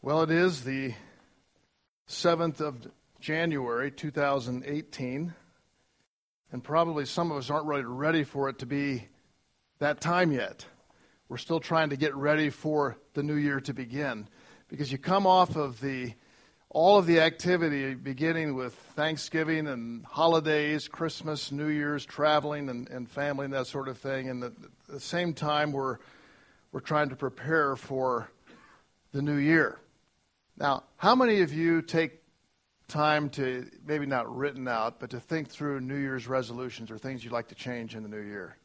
Well, it is the 7th of January 2018, and probably some of us aren't really ready for it to be that time yet. We're still trying to get ready for the new year to begin because you come off of the all of the activity beginning with Thanksgiving and holidays, Christmas, New Year's, traveling and, and family and that sort of thing, and at the same time we're we're trying to prepare for the new year. Now, how many of you take time to, maybe not written out, but to think through New Year's resolutions or things you'd like to change in the new year?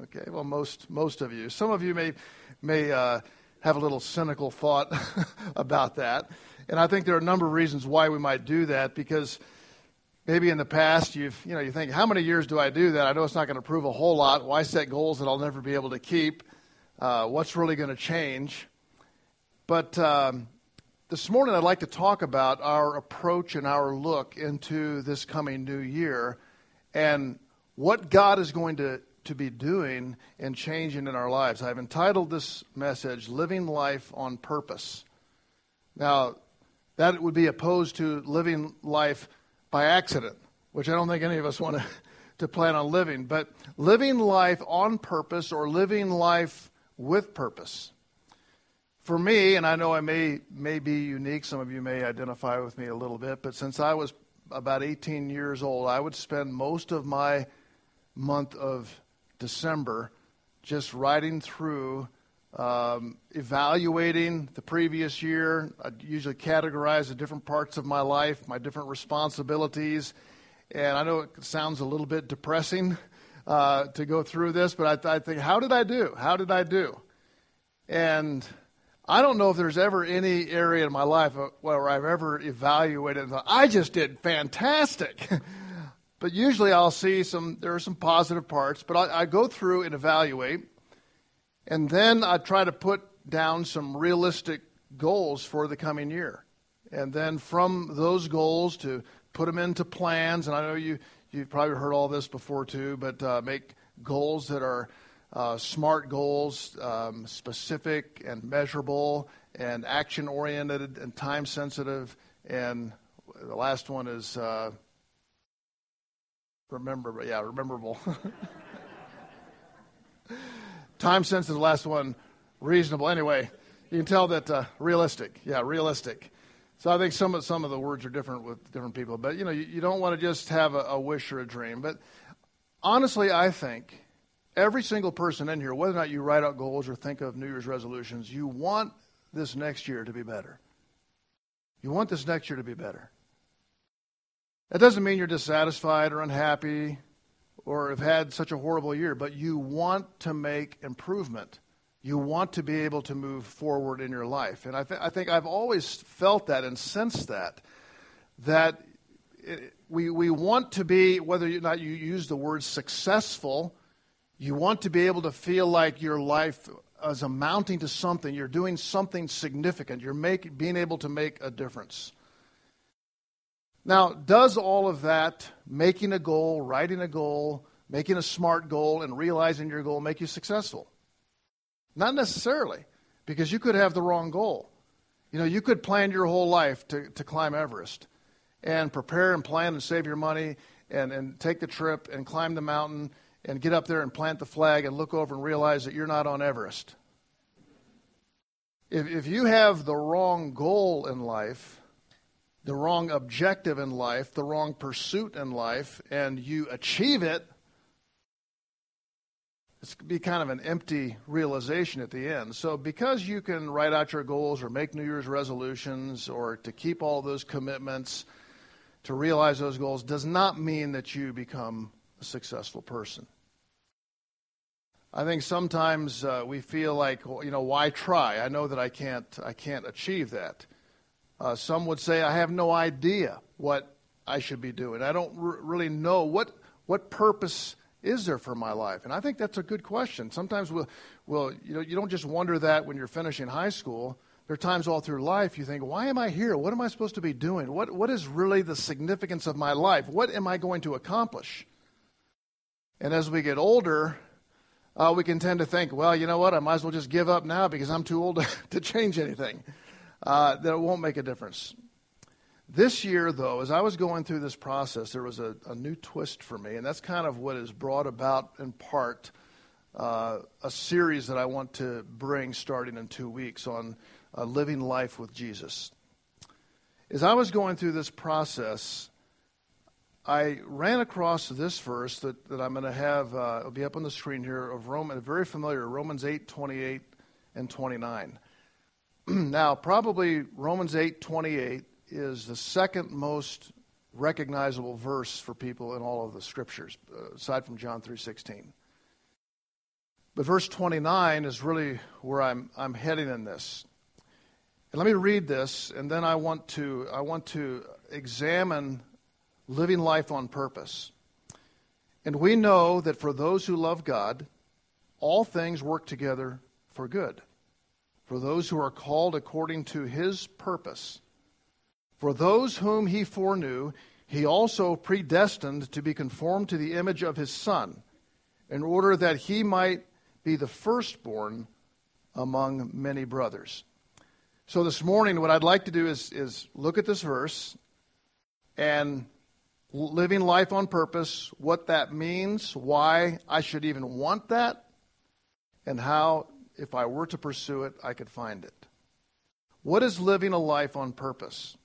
Okay, well, most, most of you. Some of you may, may uh, have a little cynical thought about that. And I think there are a number of reasons why we might do that because maybe in the past you've, you know, you think, how many years do I do that? I know it's not going to prove a whole lot. Why set goals that I'll never be able to keep? Uh, what's really going to change? But um, this morning, I'd like to talk about our approach and our look into this coming new year and what God is going to, to be doing and changing in our lives. I've entitled this message, Living Life on Purpose. Now, that would be opposed to living life by accident, which I don't think any of us want to, to plan on living, but living life on purpose or living life with purpose for me, and I know I may, may be unique, some of you may identify with me a little bit, but since I was about 18 years old, I would spend most of my month of December just riding through, um, evaluating the previous year. I usually categorize the different parts of my life, my different responsibilities. And I know it sounds a little bit depressing uh, to go through this, but I, I think, how did I do? How did I do? And I don't know if there's ever any area in my life where I've ever evaluated and thought, I just did fantastic. but usually I'll see some, there are some positive parts, but I, I go through and evaluate, and then I try to put down some realistic goals for the coming year. And then from those goals to put them into plans, and I know you, you've probably heard all this before too, but uh, make goals that are uh, SMART goals, um, specific and measurable, and action oriented and time sensitive. And the last one is uh, remember, yeah, rememberable. time sensitive, the last one, reasonable. Anyway, you can tell that uh, realistic. Yeah, realistic. So I think some of some of the words are different with different people, but you know you, you don't want to just have a, a wish or a dream. But honestly, I think every single person in here, whether or not you write out goals or think of New Year's resolutions, you want this next year to be better. You want this next year to be better. That doesn't mean you're dissatisfied or unhappy or have had such a horrible year, but you want to make improvement. You want to be able to move forward in your life. And I, th- I think I've always felt that and sensed that, that it, we, we want to be, whether or not you use the word successful you want to be able to feel like your life is amounting to something. You're doing something significant. You're make, being able to make a difference. Now, does all of that, making a goal, writing a goal, making a smart goal, and realizing your goal, make you successful? Not necessarily, because you could have the wrong goal. You know, you could plan your whole life to, to climb Everest and prepare and plan and save your money and, and take the trip and climb the mountain and get up there and plant the flag and look over and realize that you're not on Everest. If, if you have the wrong goal in life, the wrong objective in life, the wrong pursuit in life, and you achieve it, it's be kind of an empty realization at the end. So, because you can write out your goals or make New Year's resolutions or to keep all those commitments, to realize those goals, does not mean that you become a successful person. I think sometimes uh, we feel like, you know, why try? I know that I can't, I can't achieve that. Uh, some would say, I have no idea what I should be doing. I don't r- really know what, what purpose is there for my life. And I think that's a good question. Sometimes we'll, we'll, you know, you don't just wonder that when you're finishing high school. There are times all through life you think, why am I here? What am I supposed to be doing? What, what is really the significance of my life? What am I going to accomplish? And as we get older, uh, we can tend to think, well, you know what, I might as well just give up now because I'm too old to, change anything. uh, that it won't make a difference. This year, though, as I was going through this process, there was a, a new twist for me, and that's kind of what has brought about, in part, uh, a series that I want to bring starting in two weeks on uh, living life with Jesus. As I was going through this process, I ran across this verse that, that I'm going to have, uh, it'll be up on the screen here, of Roman, very familiar, Romans 8, 28 and 29. now, probably Romans 8, 28 is the second most recognizable verse for people in all of the scriptures, uh, aside from John 3.16. But verse 29 is really where I'm, I'm heading in this. And let me read this, and then I want to, I want to examine living life on purpose. And we know that for those who love God, all things work together for good. For those who are called according to his purpose. For those whom he foreknew, he also predestined to be conformed to the image of his Son, in order that he might be the firstborn among many brothers. So this morning, what I'd like to do is, is look at this verse and living life on purpose, what that means, why I should even want that, and how, if I were to pursue it, I could find it. What is living a life on purpose?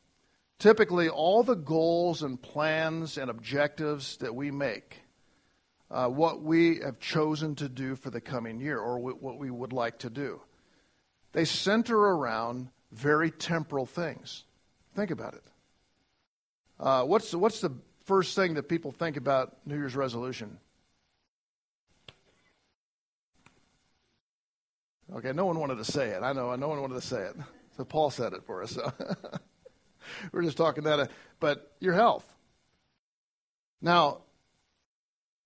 Typically, all the goals and plans and objectives that we make, uh, what we have chosen to do for the coming year or what we would like to do, they center around very temporal things. Think about it. Uh, what's, what's the first thing that people think about New Year's resolution? Okay, no one wanted to say it. I know, no one wanted to say it. So Paul said it for us. So. We're just talking that, but your health. Now,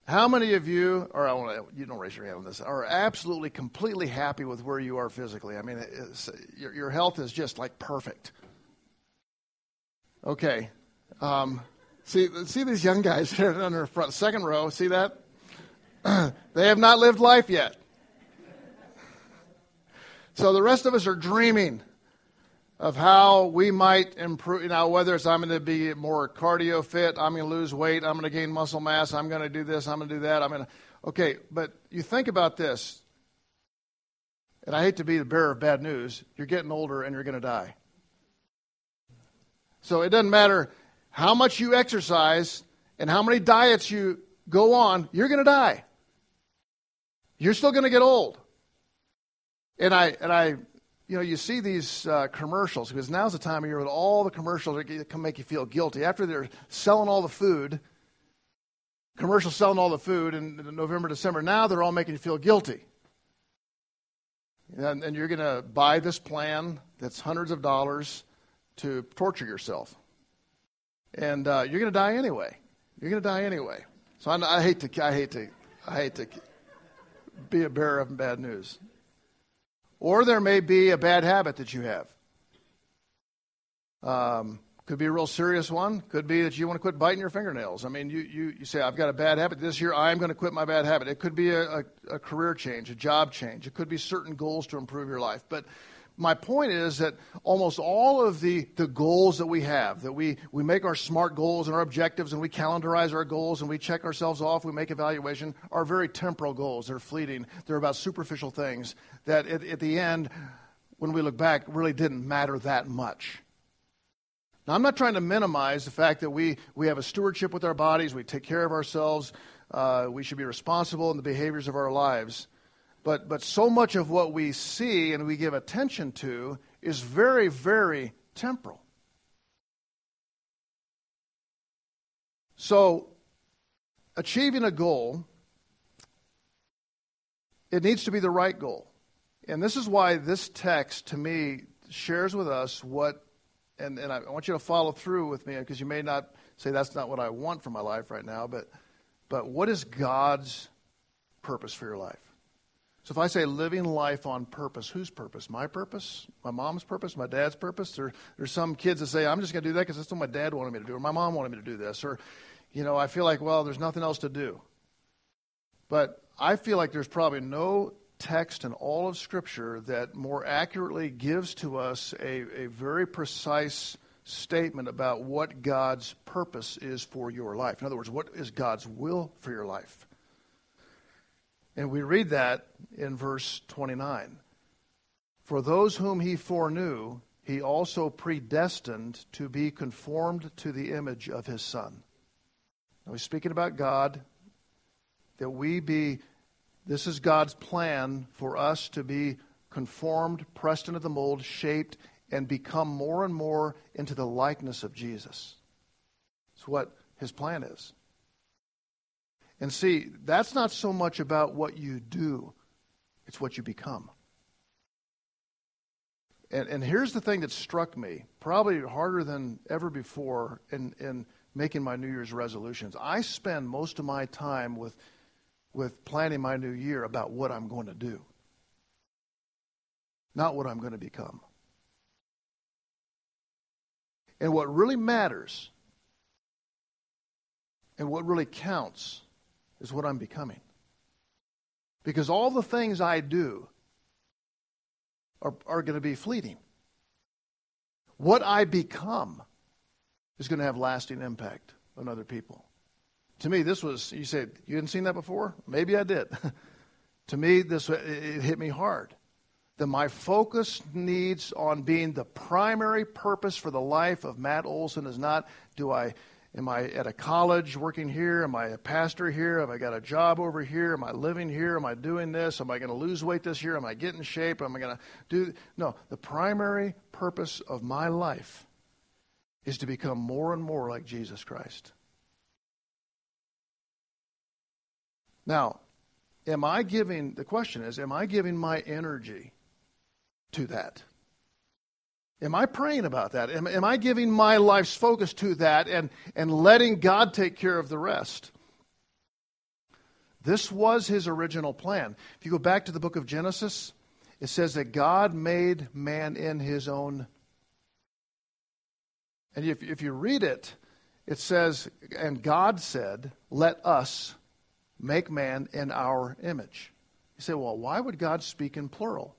how many of you, or I want to, you don't raise your hand on this, are absolutely completely happy with where you are physically? I mean, your, your health is just like perfect. Okay. Um, see, see these young guys here on the front, second row. See that? they have not lived life yet. So the rest of us are dreaming of how we might improve, you whether it's I'm going to be more cardio fit, I'm going to lose weight, I'm going to gain muscle mass, I'm going to do this, I'm going to do that, I'm going to. Okay, but you think about this, and I hate to be the bearer of bad news, you're getting older and you're going to die. So it doesn't matter how much you exercise and how many diets you go on, you're going to die. You're still going to get old. And I and I you know, you see these uh, commercials because now's the time of year with all the commercials that can make you feel guilty. After they're selling all the food, commercials selling all the food in November, December, now they're all making you feel guilty. And, and you're going to buy this plan that's hundreds of dollars to torture yourself. And uh, you're going to die anyway. You're going to die anyway. So I, I hate to, I hate to, I hate to be a bearer of bad news. Or there may be a bad habit that you have. Um, could be a real serious one. Could be that you want to quit biting your fingernails. I mean, you, you, you say, I've got a bad habit. This year, I'm going to quit my bad habit. It could be a, a, a career change, a job change. It could be certain goals to improve your life. But my point is that almost all of the, the goals that we have, that we, we make our SMART goals and our objectives and we calendarize our goals and we check ourselves off, we make evaluation, are very temporal goals. They're fleeting. They're about superficial things that at, at the end, when we look back, really didn't matter that much. Now, I'm not trying to minimize the fact that we, we have a stewardship with our bodies, we take care of ourselves, uh, we should be responsible in the behaviors of our lives. But, but so much of what we see and we give attention to is very, very temporal. So, achieving a goal, it needs to be the right goal. And this is why this text, to me, shares with us what, and, and I want you to follow through with me because you may not say that's not what I want for my life right now, but, but what is God's purpose for your life? So if I say living life on purpose, whose purpose? My purpose? My mom's purpose? My dad's purpose? There, there's some kids that say, I'm just going to do that because that's what my dad wanted me to do, or my mom wanted me to do this, or, you know, I feel like, well, there's nothing else to do. But I feel like there's probably no text in all of Scripture that more accurately gives to us a, a very precise statement about what God's purpose is for your life. In other words, what is God's will for your life? And we read that in verse 29. For those whom he foreknew, he also predestined to be conformed to the image of his Son. Now, he's speaking about God, that we be, this is God's plan for us to be conformed, pressed into the mold, shaped, and become more and more into the likeness of Jesus. It's what his plan is. And see, that's not so much about what you do, it's what you become. And, and here's the thing that struck me, probably harder than ever before in, in making my New Year's resolutions. I spend most of my time with, with planning my new year about what I'm going to do, not what I'm going to become. And what really matters and what really counts is what I'm becoming. Because all the things I do are, are going to be fleeting. What I become is going to have lasting impact on other people. To me, this was, you said, you hadn't seen that before? Maybe I did. to me, this it hit me hard. That my focus needs on being the primary purpose for the life of Matt Olson is not do I Am I at a college working here? Am I a pastor here? Have I got a job over here? Am I living here? Am I doing this? Am I going to lose weight this year? Am I getting shape? Am I going to do. No, the primary purpose of my life is to become more and more like Jesus Christ. Now, am I giving, the question is, am I giving my energy to that? Am I praying about that? Am, am, I giving my life's focus to that and, and letting God take care of the rest? This was his original plan. If you go back to the book of Genesis, it says that God made man in his own. And if, if you read it, it says, and God said, let us make man in our image. You say, well, why would God speak in plural?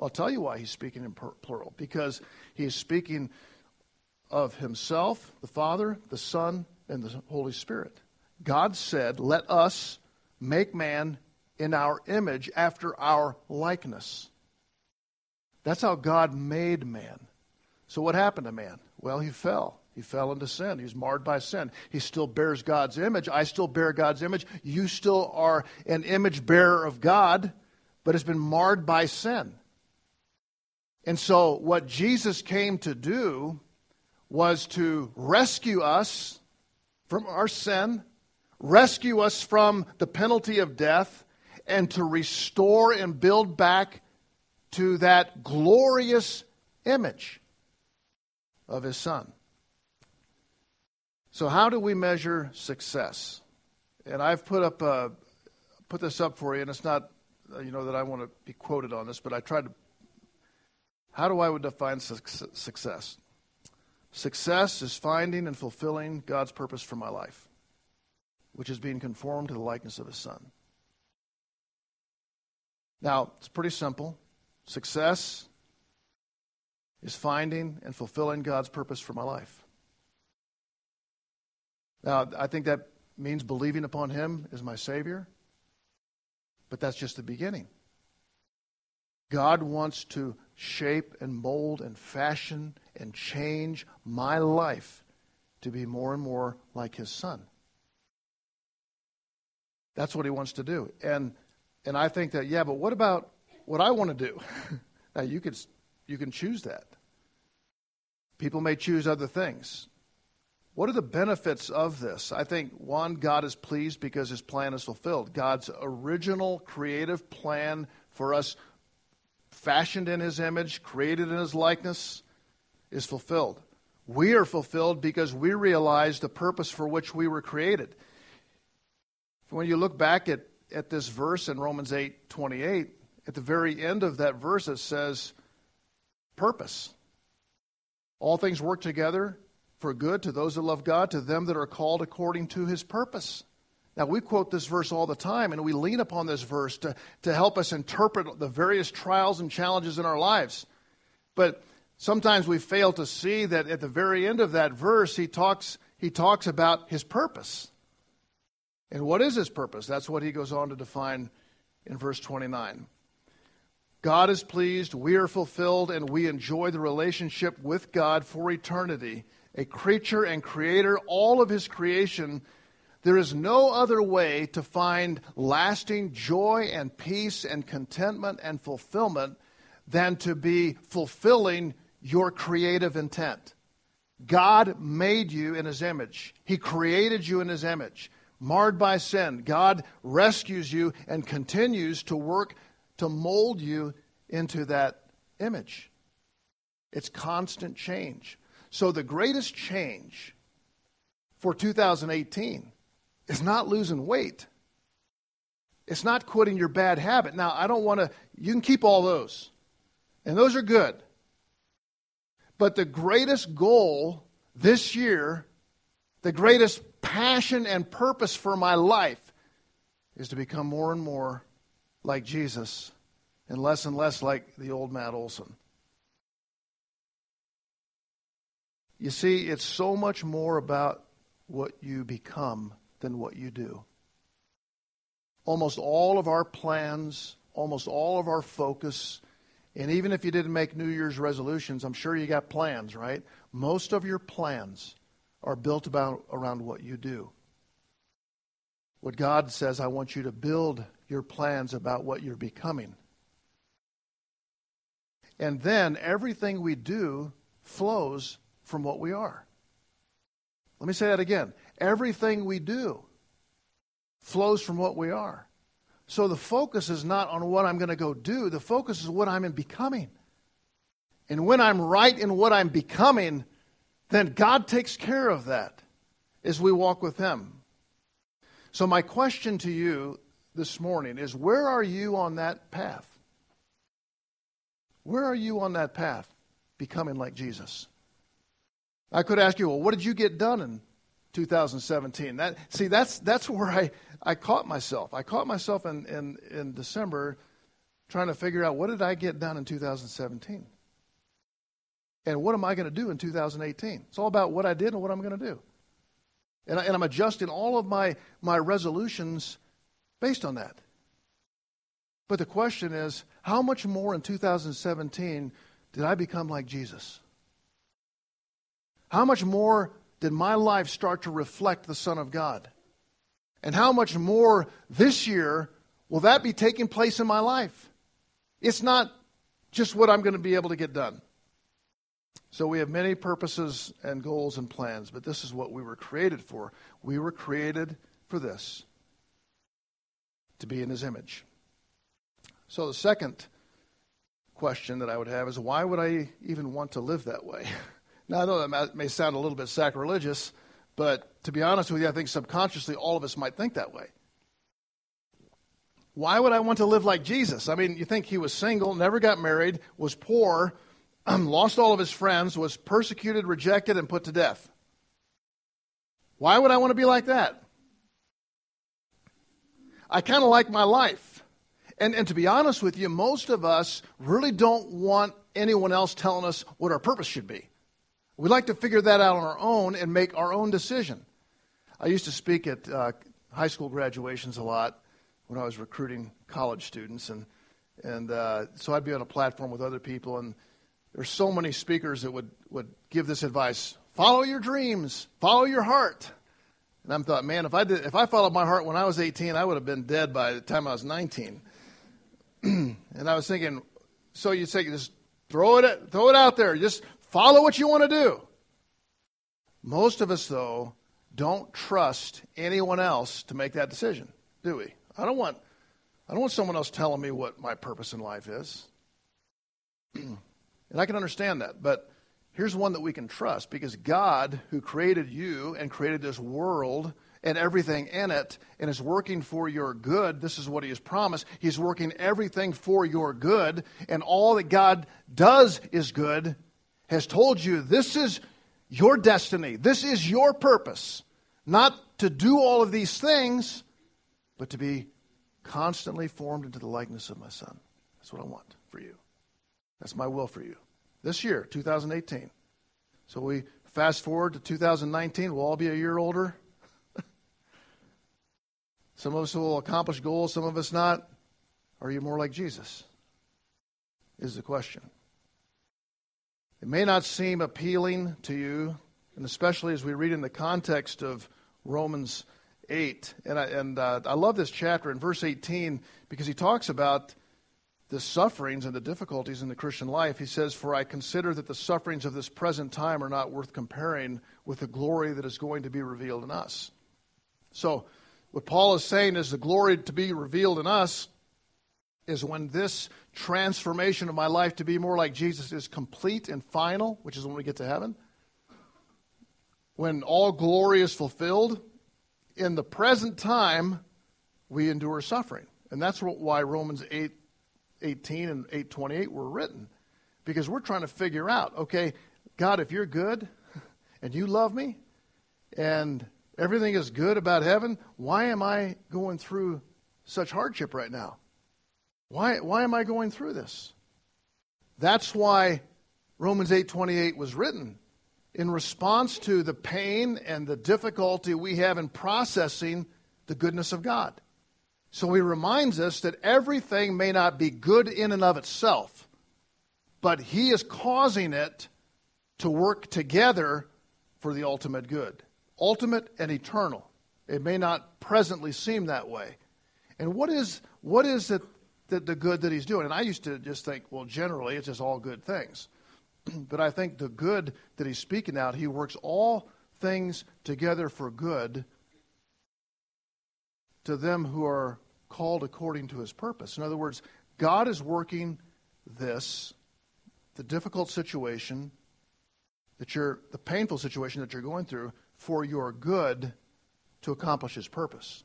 I'll tell you why he's speaking in plural. Because he's speaking of himself, the Father, the Son, and the Holy Spirit. God said, Let us make man in our image after our likeness. That's how God made man. So, what happened to man? Well, he fell. He fell into sin. He was marred by sin. He still bears God's image. I still bear God's image. You still are an image bearer of God, but it's been marred by sin. And so, what Jesus came to do was to rescue us from our sin, rescue us from the penalty of death, and to restore and build back to that glorious image of his son. So, how do we measure success? And I've put up uh, put this up for you, and it's not you know that I want to be quoted on this, but I tried to how do I define success? Success is finding and fulfilling God's purpose for my life, which is being conformed to the likeness of His Son. Now, it's pretty simple. Success is finding and fulfilling God's purpose for my life. Now, I think that means believing upon Him as my Savior, but that's just the beginning. God wants to shape and mold and fashion and change my life to be more and more like his son. That's what he wants to do. And and I think that yeah, but what about what I want to do? now you could you can choose that. People may choose other things. What are the benefits of this? I think one, God is pleased because his plan is fulfilled. God's original creative plan for us fashioned in his image, created in his likeness, is fulfilled. We are fulfilled because we realize the purpose for which we were created. When you look back at, at this verse in Romans 8 28, at the very end of that verse, it says, purpose. All things work together for good to those that love God, to them that are called according to his purpose. Now, we quote this verse all the time, and we lean upon this verse to, to help us interpret the various trials and challenges in our lives. But sometimes we fail to see that at the very end of that verse, he talks, he talks about his purpose. And what is his purpose? That's what he goes on to define in verse 29. God is pleased, we are fulfilled, and we enjoy the relationship with God for eternity. A creature and creator, all of his creation there is no other way to find lasting joy and peace and contentment and fulfillment than to be fulfilling your creative intent. God made you in his image. He created you in his image. Marred by sin, God rescues you and continues to work to mold you into that image. It's constant change. So, the greatest change for 2018 is not losing weight. It's not quitting your bad habit. Now, I don't want to, you can keep all those, and those are good. But the greatest goal this year, the greatest passion and purpose for my life is to become more and more like Jesus and less and less like the old Matt Olson. You see, it's so much more about what you become than what you do. Almost all of our plans, almost all of our focus, and even if you didn't make New Year's resolutions, I'm sure you got plans, right? Most of your plans are built about around what you do. What God says, I want you to build your plans about what you're becoming. And then everything we do flows from what we are. Let me say that again. Everything we do flows from what we are. So the focus is not on what I'm going to go do, the focus is what I'm in becoming. And when I'm right in what I'm becoming, then God takes care of that as we walk with Him. So, my question to you this morning is where are you on that path? Where are you on that path, becoming like Jesus? I could ask you, well, what did you get done in 2017. That see that's that's where I, I caught myself. I caught myself in, in, in December trying to figure out what did I get done in 2017? And what am I going to do in 2018? It's all about what I did and what I'm going to do. And, I, and I'm adjusting all of my, my resolutions based on that. But the question is, how much more in 2017 did I become like Jesus? How much more did my life start to reflect the Son of God? And how much more this year will that be taking place in my life? It's not just what I'm going to be able to get done. So we have many purposes and goals and plans, but this is what we were created for. We were created for this to be in His image. So the second question that I would have is why would I even want to live that way? Now, I know that may sound a little bit sacrilegious, but to be honest with you, I think subconsciously all of us might think that way. Why would I want to live like Jesus? I mean, you think he was single, never got married, was poor, lost all of his friends, was persecuted, rejected, and put to death. Why would I want to be like that? I kind of like my life. And, and to be honest with you, most of us really don't want anyone else telling us what our purpose should be. We like to figure that out on our own and make our own decision. I used to speak at uh, high school graduations a lot when I was recruiting college students, and and uh, so I'd be on a platform with other people, and there's so many speakers that would would give this advice: follow your dreams, follow your heart. And I thought, man, if I did, if I followed my heart when I was 18, I would have been dead by the time I was 19. and I was thinking, so you say, just throw it, throw it out there, just Follow what you want to do. Most of us, though, don't trust anyone else to make that decision, do we? I don't want, I don't want someone else telling me what my purpose in life is. and I can understand that, but here's one that we can trust because God, who created you and created this world and everything in it and is working for your good, this is what He has promised. He's working everything for your good, and all that God does is good has told you this is your destiny, this is your purpose. Not to do all of these things, but to be constantly formed into the likeness of my Son. That's what I want for you. That's my will for you. This year, 2018. So we fast forward to 2019, we'll all be a year older. some of us will accomplish goals, some of us not. Are you more like Jesus? Is the question. It may not seem appealing to you, and especially as we read in the context of Romans 8. And I, and, uh, I love this chapter in verse 18 because he talks about the sufferings and the difficulties in the Christian life. He says, For I consider that the sufferings of this present time are not worth comparing with the glory that is going to be revealed in us. So, what Paul is saying is the glory to be revealed in us is when this transformation of my life to be more like Jesus is complete and final, which is when we get to heaven. When all glory is fulfilled, in the present time, we endure suffering. And that's why Romans 8 18 and 828 were written. Because we're trying to figure out, okay, God, if you're good and you love me and everything is good about heaven, why am I going through such hardship right now? Why, why am I going through this? That's why Romans 8:28 was written in response to the pain and the difficulty we have in processing the goodness of God. So he reminds us that everything may not be good in and of itself, but he is causing it to work together for the ultimate good, ultimate and eternal. It may not presently seem that way. And what is what is it the, the good that he's doing. And I used to just think, well, generally, it's just all good things. but I think the good that he's speaking out, he works all things together for good to them who are called according to his purpose. In other words, God is working this, the difficult situation that you're, the painful situation that you're going through, for your good to accomplish his purpose.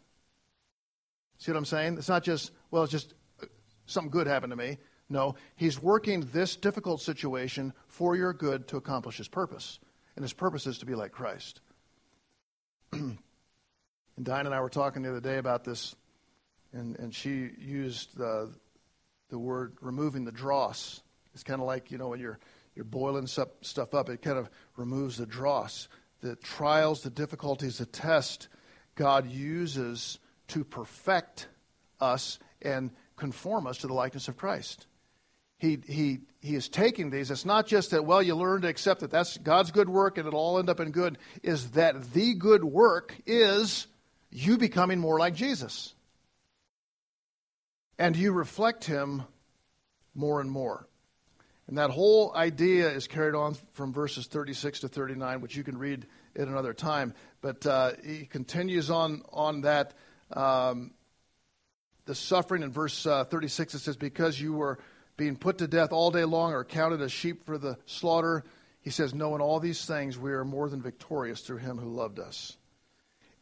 See what I'm saying? It's not just, well, it's just something good happened to me. No, he's working this difficult situation for your good to accomplish his purpose. And his purpose is to be like Christ. and Diane and I were talking the other day about this, and, and she used the, the word removing the dross. It's kind of like, you know, when you're, you're boiling stuff up, it kind of removes the dross. The trials, the difficulties, the test God uses to perfect us and conform us to the likeness of Christ. He, he, he is taking these. It's not just that, well, you learn to accept that that's God's good work and it'll all end up in good, is that the good work is you becoming more like Jesus. And you reflect him more and more. And that whole idea is carried on from verses 36 to 39, which you can read at another time. But uh, he continues on on that um, the suffering in verse uh, 36 it says because you were being put to death all day long or counted as sheep for the slaughter he says no in all these things we are more than victorious through him who loved us.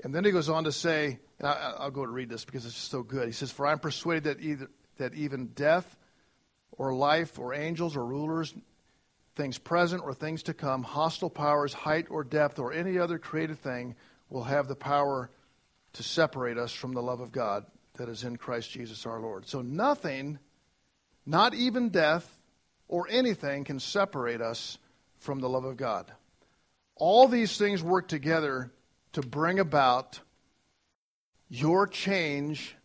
And then he goes on to say and I, will go to read this because it's just so good. He says for i'm persuaded that either that even death or life or angels or rulers things present or things to come hostile powers height or depth or any other created thing will have the power to separate us from the love of god that is in Christ Jesus our Lord. So nothing, not even death or anything, can separate us from the love of God. All these things work together to bring about your change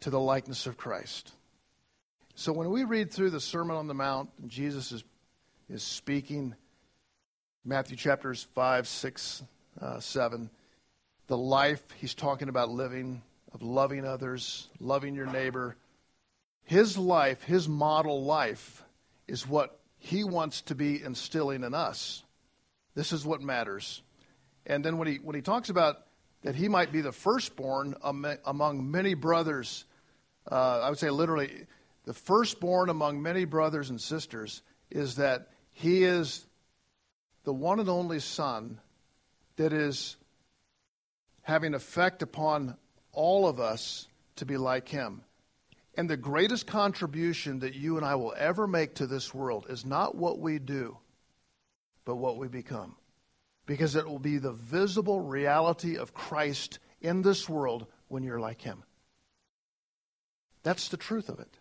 to the likeness of Christ. So when we read through the Sermon on the Mount, Jesus is, is speaking, Matthew chapters 5, 6, uh, 7, the life he's talking about living, of loving others, loving your neighbor. His life, his model life, is what he wants to be instilling in us. This is what matters. And then when he, when he talks about that he might be the firstborn among many brothers, uh, I would say literally, the firstborn among many brothers and sisters is that he is the one and only son that is having effect upon all of us to be like him. And the greatest contribution that you and I will ever make to this world is not what we do, but what we become. Because it will be the visible reality of Christ in this world when you're like him. That's the truth of it.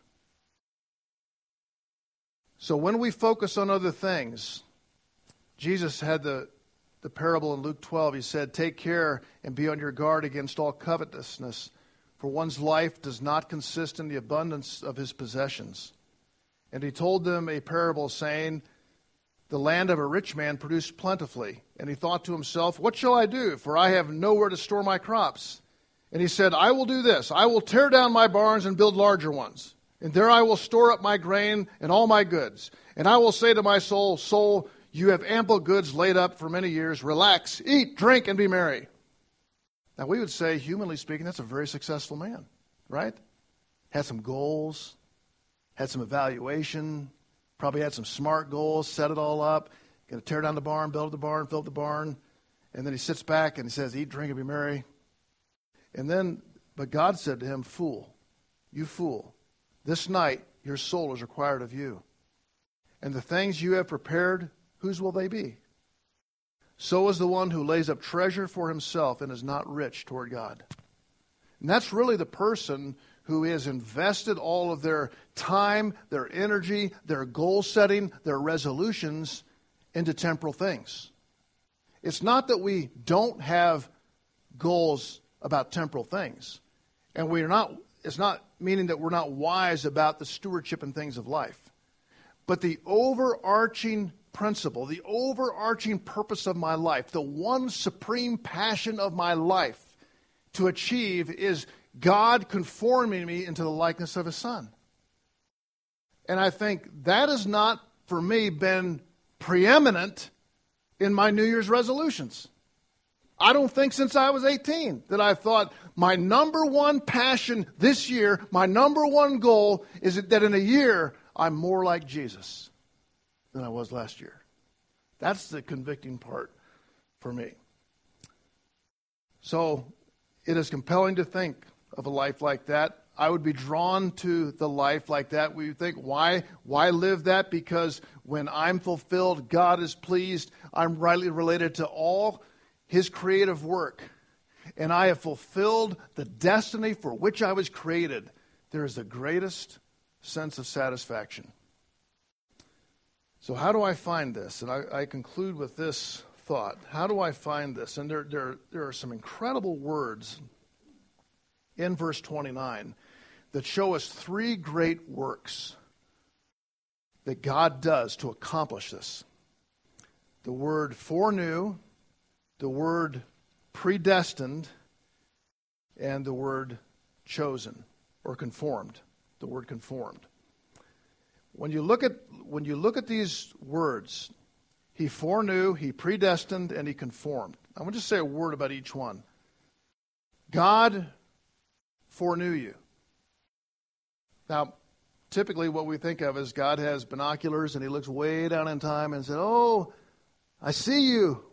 So when we focus on other things, Jesus had the, the parable in Luke 12. He said, Take care and be on your guard against all covetousness, for one's life does not consist in the abundance of his possessions. And he told them a parable, saying, The land of a rich man produced plentifully. And he thought to himself, What shall I do? For I have nowhere to store my crops. And he said, I will do this I will tear down my barns and build larger ones and there I will store up my grain and all my goods. And I will say to my soul, Soul, you have ample goods laid up for many years. Relax, eat, drink, and be merry. Now, we would say, humanly speaking, that's a very successful man, right? Had some goals, had some evaluation, probably had some smart goals, set it all up, going to tear down the barn, build the barn, fill the barn. And then he sits back and he says, Eat, drink, and be merry. And then, but God said to him, Fool, you fool. This night your soul is required of you. And the things you have prepared, whose will they be? So is the one who lays up treasure for himself and is not rich toward God. And that's really the person who has invested all of their time, their energy, their goal setting, their resolutions into temporal things. It's not that we don't have goals about temporal things. And we're not it's not meaning that we're not wise about the stewardship and things of life. But the overarching principle, the overarching purpose of my life, the one supreme passion of my life to achieve is God conforming me into the likeness of His Son. And I think that has not, for me, been preeminent in my New Year's resolutions. I don't think since I was 18 that I thought my number one passion this year, my number one goal is that in a year I'm more like Jesus than I was last year. That's the convicting part for me. So it is compelling to think of a life like that. I would be drawn to the life like that. We think, why, why live that? Because when I'm fulfilled, God is pleased. I'm rightly related to all his creative work, and I have fulfilled the destiny for which I was created, there is the greatest sense of satisfaction. So, how do I find this? And I, I conclude with this thought. How do I find this? And there, there, there are some incredible words in verse 29 that show us three great works that God does to accomplish this. The word foreknew, the word predestined and the word chosen or conformed. The word conformed. When you look at when you look at these words, he foreknew, he predestined, and he conformed. I want to just say a word about each one. God foreknew you. Now, typically what we think of is God has binoculars and he looks way down in time and said, Oh, I see you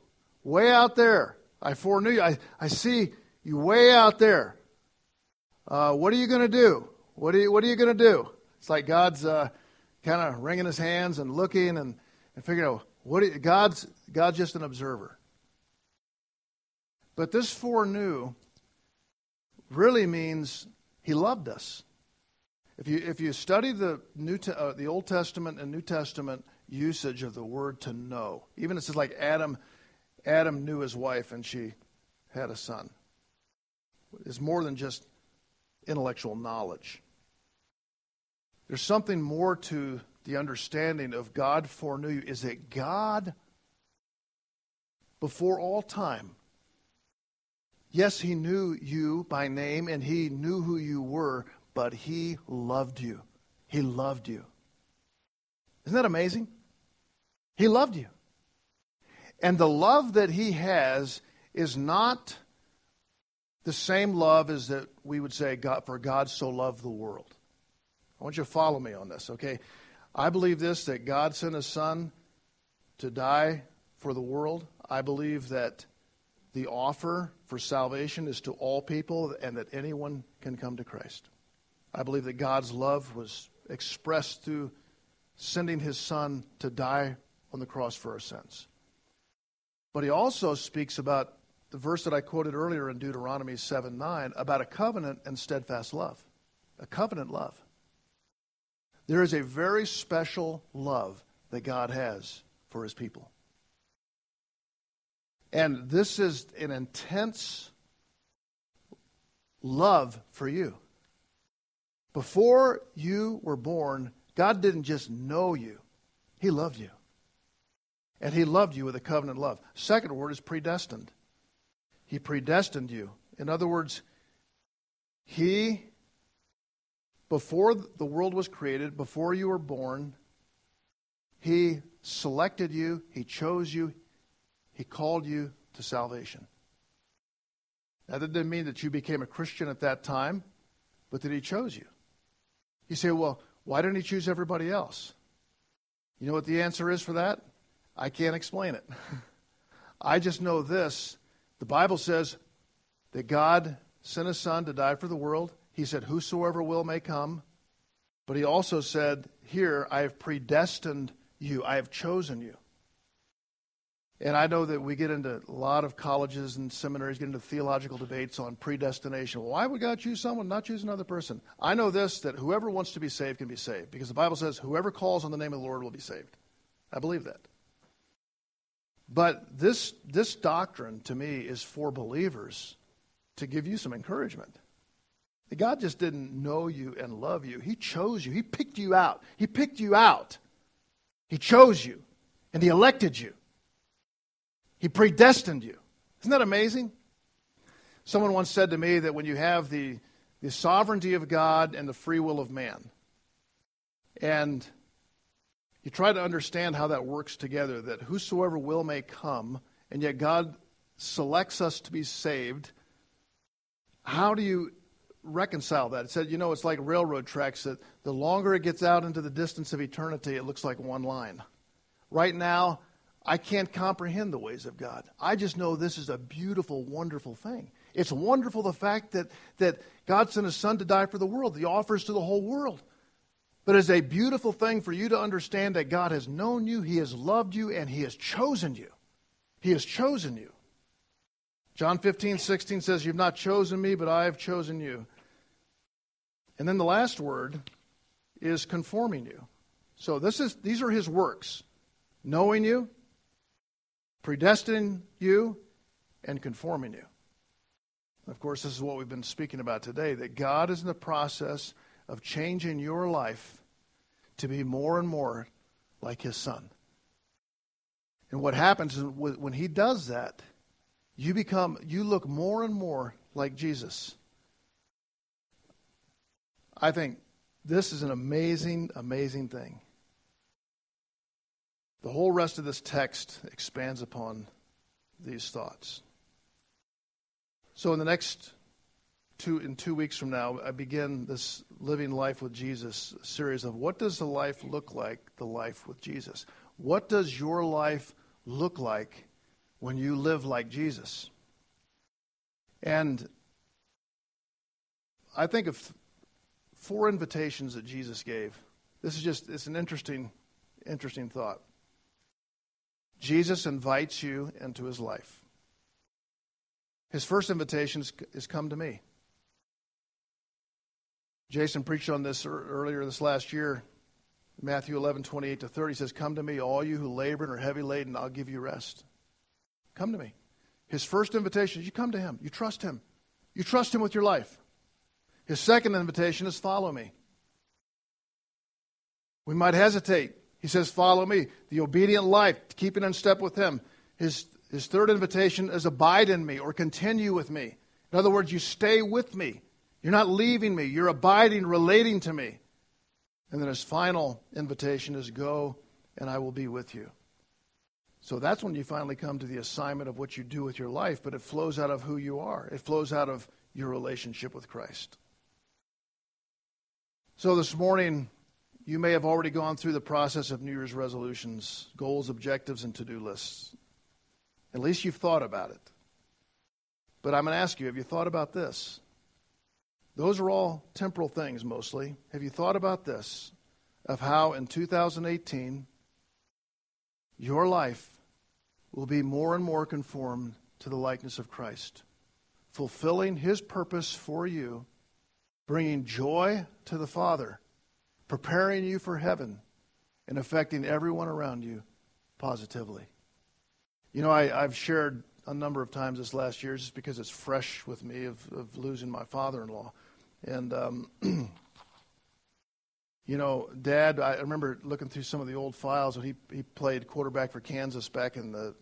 way out there. I foreknew you. I, I see you way out there. Uh, what are you going to do? What are you, what are you going to do? It's like God's uh, kind of wringing his hands and looking and, and figuring out what you, God's, God's just an observer. But this foreknew really means he loved us. If you, if you study the, New uh, the Old Testament and New Testament usage of the word to know, even it says like Adam Adam knew his wife and she had a son. It's more than just intellectual knowledge. There's something more to the understanding of God foreknew you. Is that God, before all time, yes, He knew you by name and He knew who you were, but He loved you. He loved you. Isn't that amazing? He loved you. And the love that he has is not the same love as that we would say, God, for God so loved the world. I want you to follow me on this, okay? I believe this that God sent his son to die for the world. I believe that the offer for salvation is to all people and that anyone can come to Christ. I believe that God's love was expressed through sending his son to die on the cross for our sins. But he also speaks about the verse that I quoted earlier in Deuteronomy 7 9 about a covenant and steadfast love. a covenant love. There is a very special love that God has for his people. And this is an intense love for you. Before you were born, God didn't just know you, He loved you. And He loved you with a covenant love. Second word is predestined. He predestined you. In other words, He, before the world was created, before you were born, He selected you, He chose you, He called you to salvation. Now, that didn't mean that you became a Christian at that time, but that He chose you. You say, well, why didn't He choose everybody else? You know what the answer is for that? I can't explain it. I just know this. The Bible says that God sent His Son to die for the world. He said, Whosoever will may come. But He also said, Here, I have predestined you, I have chosen you. And I know that we get into a lot of colleges and seminaries, get into theological debates on predestination. Why would God choose someone, not choose another person? I know this that whoever wants to be saved can be saved because the Bible says whoever calls on the name of the Lord will be saved. I believe that. But this, this doctrine to me is for believers to give you some encouragement. God just didn't know you and love you. He chose you. He picked you out. He picked you out. He chose you and He elected you. He predestined you. Isn't that amazing? Someone once said to me that when you have the, the sovereignty of God and the free will of man, and you try to understand how that works together, that whosoever will may come, and yet God selects us to be saved, how do you reconcile that? It said, you know, it's like railroad tracks that the longer it gets out into the distance of eternity, it looks like one line. Right now, I can't comprehend the ways of God. I just know this is a beautiful, wonderful thing. It's wonderful the fact that, that God sent his son to die for the world. He offers to the whole world. But it's a beautiful thing for you to understand that God has known you, He has loved you, and He has chosen you. He has chosen you. John 15, 16 says, You've not chosen me, but I have chosen you. And then the last word is conforming you. So this is, these are His works knowing you, predestining you, and conforming you. Of course, this is what we've been speaking about today that God is in the process of changing your life to be more and more like His Son. And what happens when He does that, you become, you look more and more like Jesus. I think this is an amazing, amazing thing. The whole rest of this text expands upon these thoughts. So in the next two in two weeks from now, I begin this living life with Jesus series of what does the life look like, the life with Jesus? What does your life look like when you live like Jesus? And I think of four invitations that Jesus gave. This is just it's an interesting interesting thought. Jesus invites you into his life. His first invitation is, is come to me. Jason preached on this earlier this last year. Matthew 11, 28 to 30 says, Come to me, all you who labor and are heavy laden, I'll give you rest. Come to me. His first invitation is you come to him. You trust him. You trust him with your life. His second invitation is follow me. We might hesitate. He says, Follow me. The obedient life, keeping in step with Him. His, his third invitation is abide in me or continue with me. In other words, you stay with me. You're not leaving me. You're abiding, relating to me. And then his final invitation is go and I will be with you. So that's when you finally come to the assignment of what you do with your life, but it flows out of who you are. It flows out of your relationship with Christ. So this morning, you may have already gone through the process of New Year's resolutions, goals, objectives, and to do lists. At least you've thought about it. But I'm going to ask you have you thought about this? Those are all temporal things mostly. Have you thought about this? Of how in 2018 your life will be more and more conformed to the likeness of Christ, fulfilling his purpose for you bringing joy to the Father, preparing you for heaven, and affecting everyone around you positively. You know, I, have shared a number of times this last year just because it's fresh with me of, of losing my father in law. And, um, you know, Dad, I remember looking through some of the old files when he, he played quarterback for Kansas back in the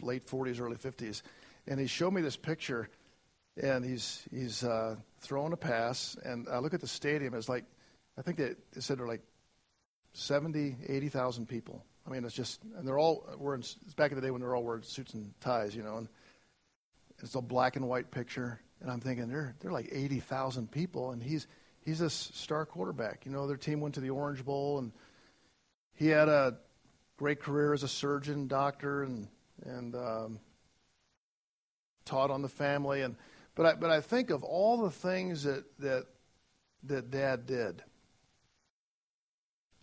late 40s, early 50s. And he showed me this picture, and he's, he's uh, throwing a pass. And I look at the stadium, it's like, I think they, they said there were like 70, 80,000 people. I mean, it's just, and they're all wearing, it's back in the day when they're all wearing suits and ties, you know, and it's a black and white picture. And I'm thinking, they're, they're like 80,000 people, and he's, he's a star quarterback. You know, their team went to the Orange Bowl, and he had a great career as a surgeon, doctor, and, and um, taught on the family. And, but, I, but I think of all the things that, that, that dad did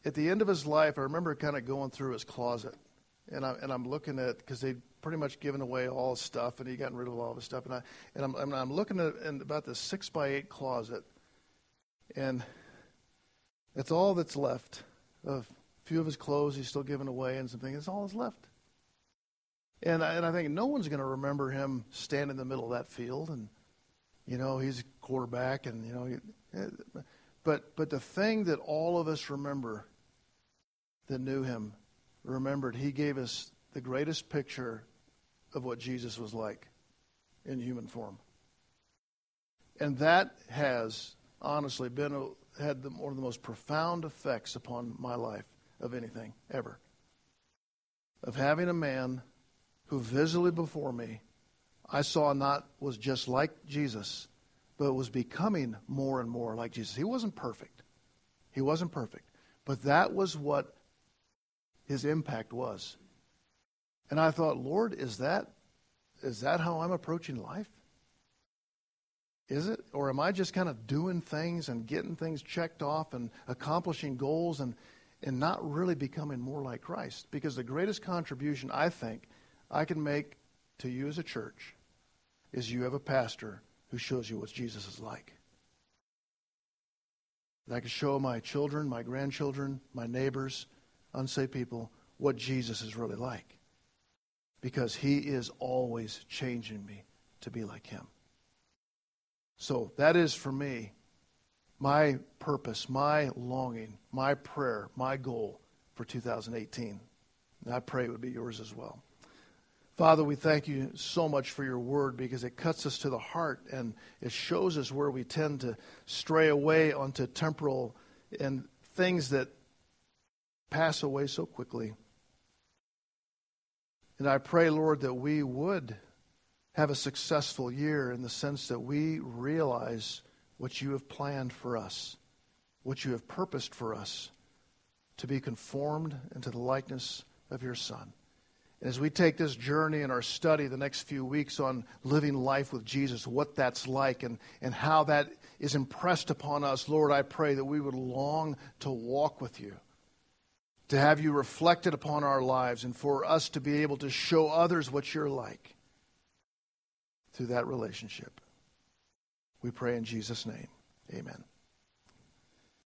at the end of his life, I remember kind of going through his closet, and I'm and I'm looking at because they'd pretty much given away all his stuff, and he'd gotten rid of all of his stuff, and I and I'm I'm, looking at in about this six by eight closet, and that's all that's left. A few of his clothes he's still giving away, and some things. That's all that's left. And I, and I think no one's going to remember him standing in the middle of that field, and you know he's a quarterback, and you know. He, but, but the thing that all of us remember that knew him remembered he gave us the greatest picture of what Jesus was like in human form. And that has honestly been had the, one of the most profound effects upon my life of anything ever. Of having a man who visibly before me I saw not was just like Jesus, but was becoming more and more like Jesus. He wasn't perfect. He wasn't perfect. But that was what his impact was. And I thought, Lord, is that is that how I'm approaching life? Is it? Or am I just kind of doing things and getting things checked off and accomplishing goals and and not really becoming more like Christ? Because the greatest contribution I think I can make to you as a church is you have a pastor who shows you what Jesus is like. That I can show my children, my grandchildren, my neighbors, unsaved people, what Jesus is really like. Because he is always changing me to be like him. So that is for me my purpose, my longing, my prayer, my goal for 2018. And I pray it would be yours as well. Father, we thank you so much for your word because it cuts us to the heart and it shows us where we tend to stray away onto temporal and things that pass away so quickly. And I pray, Lord, that we would have a successful year in the sense that we realize what you have planned for us, what you have purposed for us to be conformed into the likeness of your Son. And as we take this journey in our study the next few weeks on living life with Jesus, what that's like and, and how that is impressed upon us, Lord, I pray that we would long to walk with you, to have you reflected upon our lives, and for us to be able to show others what you're like through that relationship. We pray in Jesus' name. Amen.